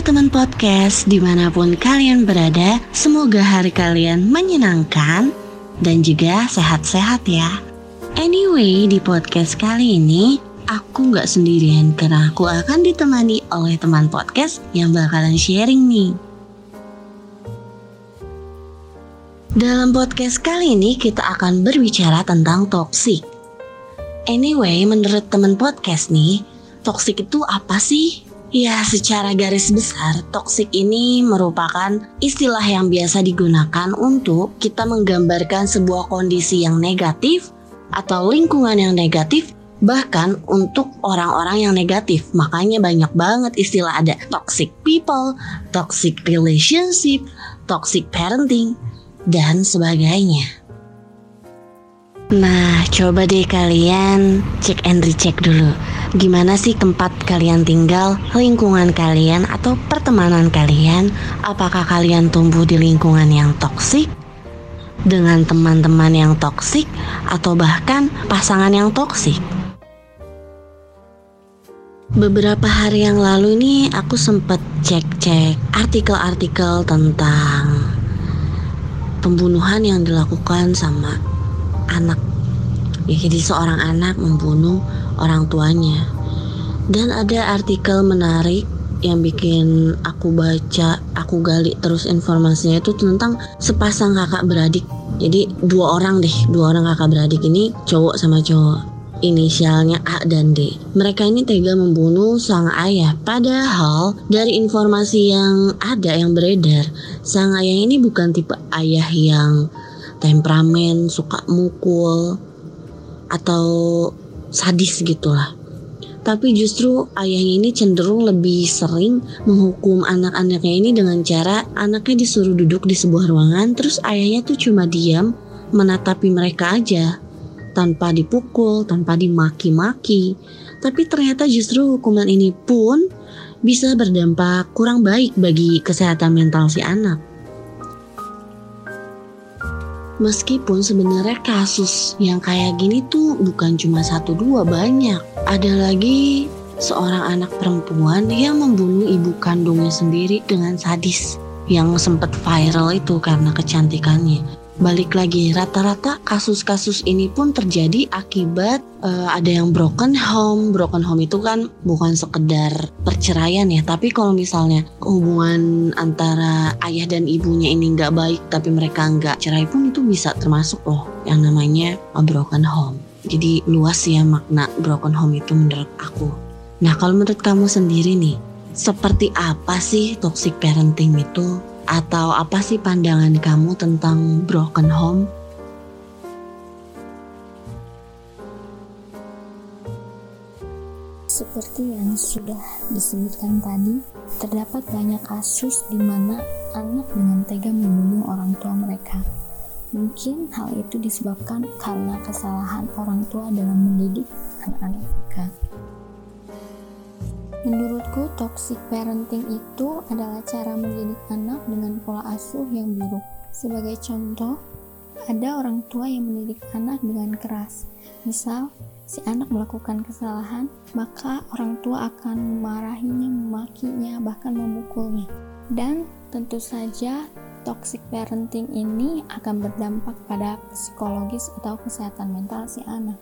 Teman podcast, di mana pun kalian berada, semoga hari kalian menyenangkan dan juga sehat-sehat ya. Anyway, di podcast kali ini, aku nggak sendirian karena aku akan ditemani oleh teman podcast yang bakalan sharing nih. Dalam podcast kali ini kita akan berbicara tentang toxic. Anyway, menurut teman podcast nih, toxic itu apa sih? Ya, secara garis besar, toksik ini merupakan istilah yang biasa digunakan untuk kita menggambarkan sebuah kondisi yang negatif atau lingkungan yang negatif bahkan untuk orang-orang yang negatif. Makanya banyak banget istilah ada toxic people, toxic relationship, toxic parenting, dan sebagainya. Nah, coba deh kalian cek and recheck dulu. Gimana sih tempat kalian tinggal, lingkungan kalian, atau pertemanan kalian? Apakah kalian tumbuh di lingkungan yang toksik? Dengan teman-teman yang toksik, atau bahkan pasangan yang toksik? Beberapa hari yang lalu ini aku sempat cek-cek artikel-artikel tentang pembunuhan yang dilakukan sama anak jadi seorang anak membunuh orang tuanya dan ada artikel menarik yang bikin aku baca, aku gali terus informasinya itu tentang sepasang kakak beradik. Jadi dua orang deh, dua orang kakak beradik ini cowok sama cowok. Inisialnya A dan D. Mereka ini tega membunuh sang ayah. Padahal dari informasi yang ada yang beredar, sang ayah ini bukan tipe ayah yang temperamen, suka mukul atau sadis gitulah. Tapi justru ayahnya ini cenderung lebih sering menghukum anak-anaknya ini dengan cara anaknya disuruh duduk di sebuah ruangan terus ayahnya tuh cuma diam menatapi mereka aja tanpa dipukul, tanpa dimaki-maki. Tapi ternyata justru hukuman ini pun bisa berdampak kurang baik bagi kesehatan mental si anak. Meskipun sebenarnya kasus yang kayak gini tuh bukan cuma satu dua banyak. Ada lagi seorang anak perempuan yang membunuh ibu kandungnya sendiri dengan sadis yang sempat viral itu karena kecantikannya balik lagi rata-rata kasus-kasus ini pun terjadi akibat uh, ada yang broken home. Broken home itu kan bukan sekedar perceraian ya tapi kalau misalnya hubungan antara ayah dan ibunya ini nggak baik tapi mereka nggak cerai pun itu bisa termasuk loh yang namanya broken home. Jadi luas ya makna broken home itu menurut aku. Nah kalau menurut kamu sendiri nih seperti apa sih toxic parenting itu atau apa sih pandangan kamu tentang broken home? Seperti yang sudah disebutkan tadi, terdapat banyak kasus di mana anak dengan tega membunuh orang tua mereka. Mungkin hal itu disebabkan karena kesalahan orang tua dalam mendidik anak-anak mereka. Menurutku, toxic parenting itu adalah cara mendidik anak dengan pola asuh yang buruk. Sebagai contoh, ada orang tua yang mendidik anak dengan keras. Misal, si anak melakukan kesalahan, maka orang tua akan memarahinya, memakinya, bahkan memukulnya. Dan tentu saja toxic parenting ini akan berdampak pada psikologis atau kesehatan mental si anak.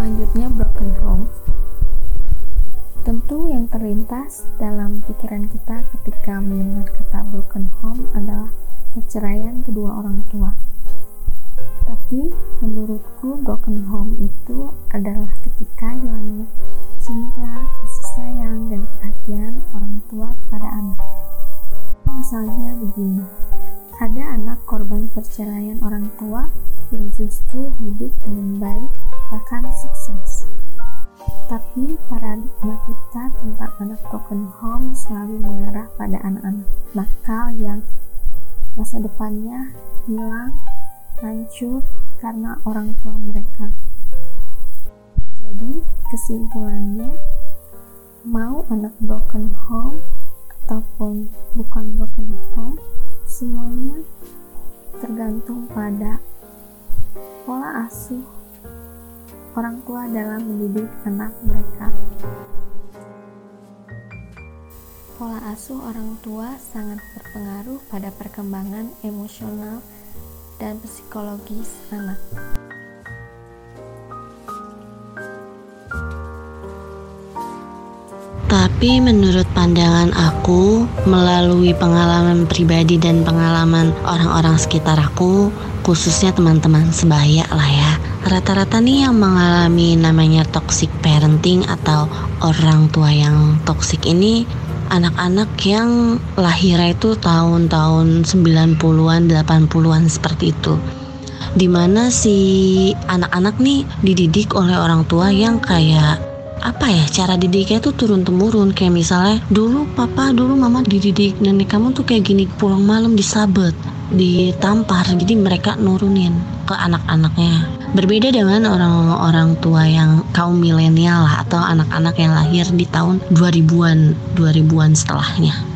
Selanjutnya broken home. Tentu yang terlintas dalam pikiran kita ketika mendengar kata broken home adalah perceraian kedua orang tua. Tapi menurutku broken home itu adalah ketika hilangnya cinta, kasih sayang, dan perhatian orang tua pada anak. Masalahnya begini, ada anak korban perceraian orang tua yang justru hidup dengan baik bahkan sukses. Tapi paradigma kita tentang anak broken home selalu mengarah pada anak-anak nakal yang masa depannya hilang, hancur karena orang tua mereka. Jadi, kesimpulannya, mau anak broken home ataupun bukan broken home, semuanya tergantung pada pola asuh orang tua dalam mendidik anak mereka. pola asuh orang tua sangat berpengaruh pada perkembangan emosional dan psikologis anak. Tapi menurut pandangan aku, melalui pengalaman pribadi dan pengalaman orang-orang sekitar aku, khususnya teman-teman sebaya lah ya. Rata-rata nih yang mengalami namanya toxic parenting atau orang tua yang toxic ini anak-anak yang lahirnya itu tahun-tahun 90-an, 80-an seperti itu. Di mana si anak-anak nih dididik oleh orang tua yang kayak apa ya cara didiknya tuh turun temurun kayak misalnya dulu papa dulu mama dididik nenek kamu tuh kayak gini pulang malam disabet ditampar. Jadi mereka nurunin ke anak-anaknya. Berbeda dengan orang-orang tua yang kaum milenial lah atau anak-anak yang lahir di tahun 2000-an 2000-an setelahnya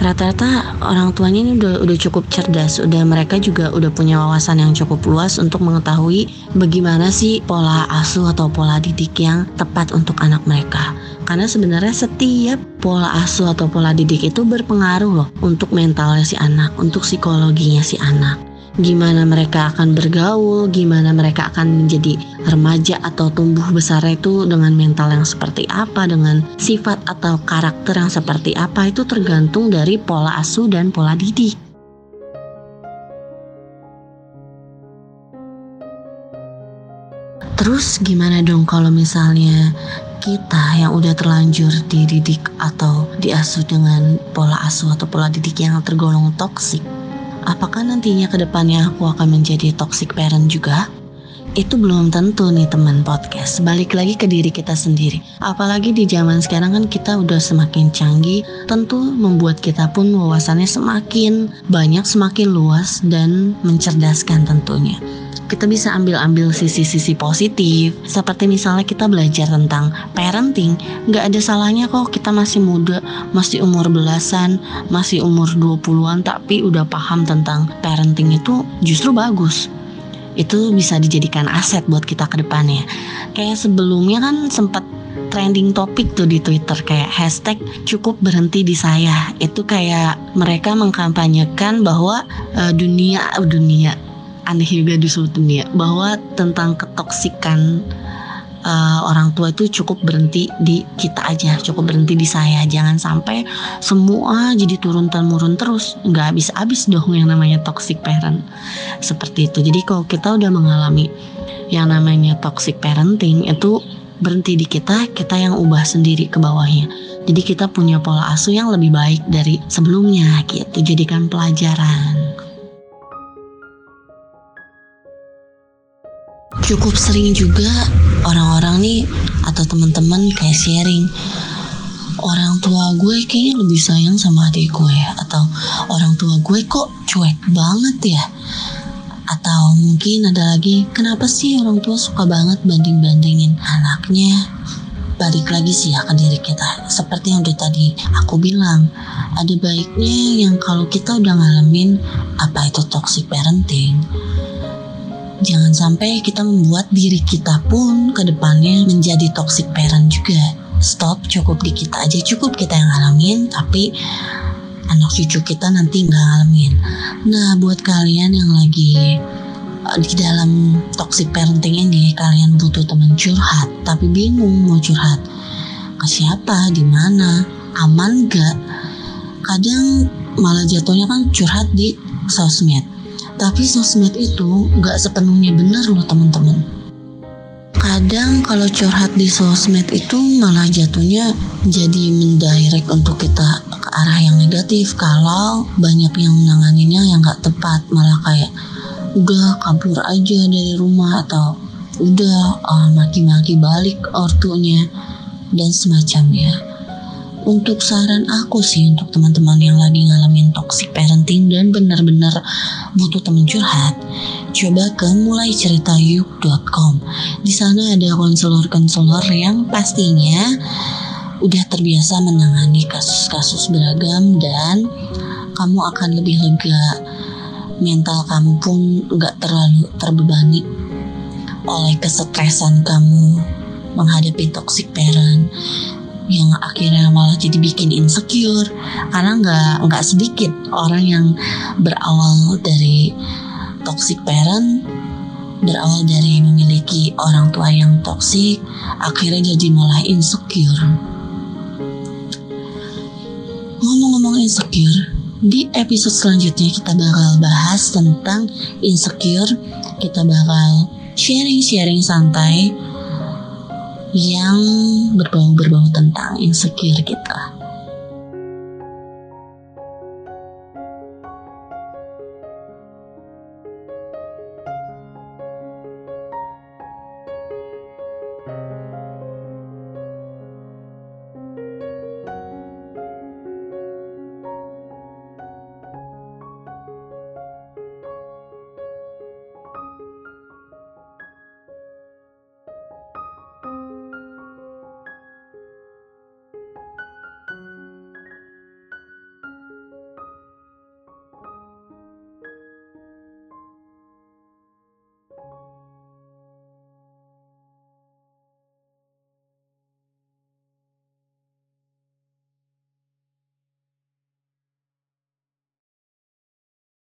rata-rata orang tuanya ini udah udah cukup cerdas, udah mereka juga udah punya wawasan yang cukup luas untuk mengetahui bagaimana sih pola asuh atau pola didik yang tepat untuk anak mereka. Karena sebenarnya setiap pola asuh atau pola didik itu berpengaruh loh untuk mentalnya si anak, untuk psikologinya si anak gimana mereka akan bergaul, gimana mereka akan menjadi remaja atau tumbuh besar itu dengan mental yang seperti apa, dengan sifat atau karakter yang seperti apa itu tergantung dari pola asuh dan pola didik. Terus gimana dong kalau misalnya kita yang udah terlanjur dididik atau diasuh dengan pola asuh atau pola didik yang tergolong toksik? Apakah nantinya ke depannya aku akan menjadi toxic parent juga? Itu belum tentu nih teman podcast. Balik lagi ke diri kita sendiri. Apalagi di zaman sekarang kan kita udah semakin canggih, tentu membuat kita pun wawasannya semakin banyak, semakin luas dan mencerdaskan tentunya. Kita bisa ambil-ambil sisi-sisi positif. Seperti misalnya kita belajar tentang parenting. Nggak ada salahnya kok kita masih muda masih umur belasan masih umur 20-an tapi udah paham tentang parenting itu justru bagus itu bisa dijadikan aset buat kita ke depannya. Kayak sebelumnya kan sempat trending topik tuh di Twitter kayak hashtag cukup berhenti di saya. Itu kayak mereka mengkampanyekan bahwa uh, dunia uh, dunia aneh juga di seluruh dunia bahwa tentang ketoksikan uh, orang tua itu cukup berhenti di kita aja, cukup berhenti di saya. Jangan sampai semua jadi turun temurun terus, nggak habis-habis dong yang namanya toxic parent. Seperti itu. Jadi kalau kita udah mengalami yang namanya toxic parenting itu berhenti di kita, kita yang ubah sendiri ke bawahnya. Jadi kita punya pola asuh yang lebih baik dari sebelumnya gitu. Jadikan pelajaran. cukup sering juga orang-orang nih atau teman-teman kayak sharing. Orang tua gue kayaknya lebih sayang sama adik gue atau orang tua gue kok cuek banget ya. Atau mungkin ada lagi kenapa sih orang tua suka banget banding-bandingin anaknya? Balik lagi sih ya ke diri kita. Seperti yang udah tadi aku bilang ada baiknya yang kalau kita udah ngalamin apa itu toxic parenting jangan sampai kita membuat diri kita pun ke depannya menjadi toxic parent juga. Stop, cukup di kita aja, cukup kita yang ngalamin, tapi anak cucu kita nanti nggak ngalamin. Nah, buat kalian yang lagi uh, di dalam toxic parenting ini, kalian butuh teman curhat, tapi bingung mau curhat ke siapa, di mana, aman gak? Kadang malah jatuhnya kan curhat di sosmed tapi sosmed itu gak sepenuhnya benar loh teman-teman. Kadang kalau curhat di sosmed itu malah jatuhnya jadi mendirect untuk kita ke arah yang negatif kalau banyak yang menanganinya yang gak tepat malah kayak udah kabur aja dari rumah atau udah uh, maki-maki balik ortunya dan semacamnya untuk saran aku sih untuk teman-teman yang lagi ngalamin toxic parenting dan benar-benar butuh teman curhat, coba ke mulaiceritayuk.com. Di sana ada konselor-konselor yang pastinya udah terbiasa menangani kasus-kasus beragam dan kamu akan lebih lega. Mental kamu pun gak terlalu terbebani oleh kesetresan kamu menghadapi toxic parent yang akhirnya malah jadi bikin insecure. Karena nggak nggak sedikit orang yang berawal dari toxic parent berawal dari memiliki orang tua yang toksik akhirnya jadi malah insecure. Ngomong-ngomong insecure di episode selanjutnya kita bakal bahas tentang insecure. Kita bakal sharing-sharing santai yang berbau-berbau tentang insecure kita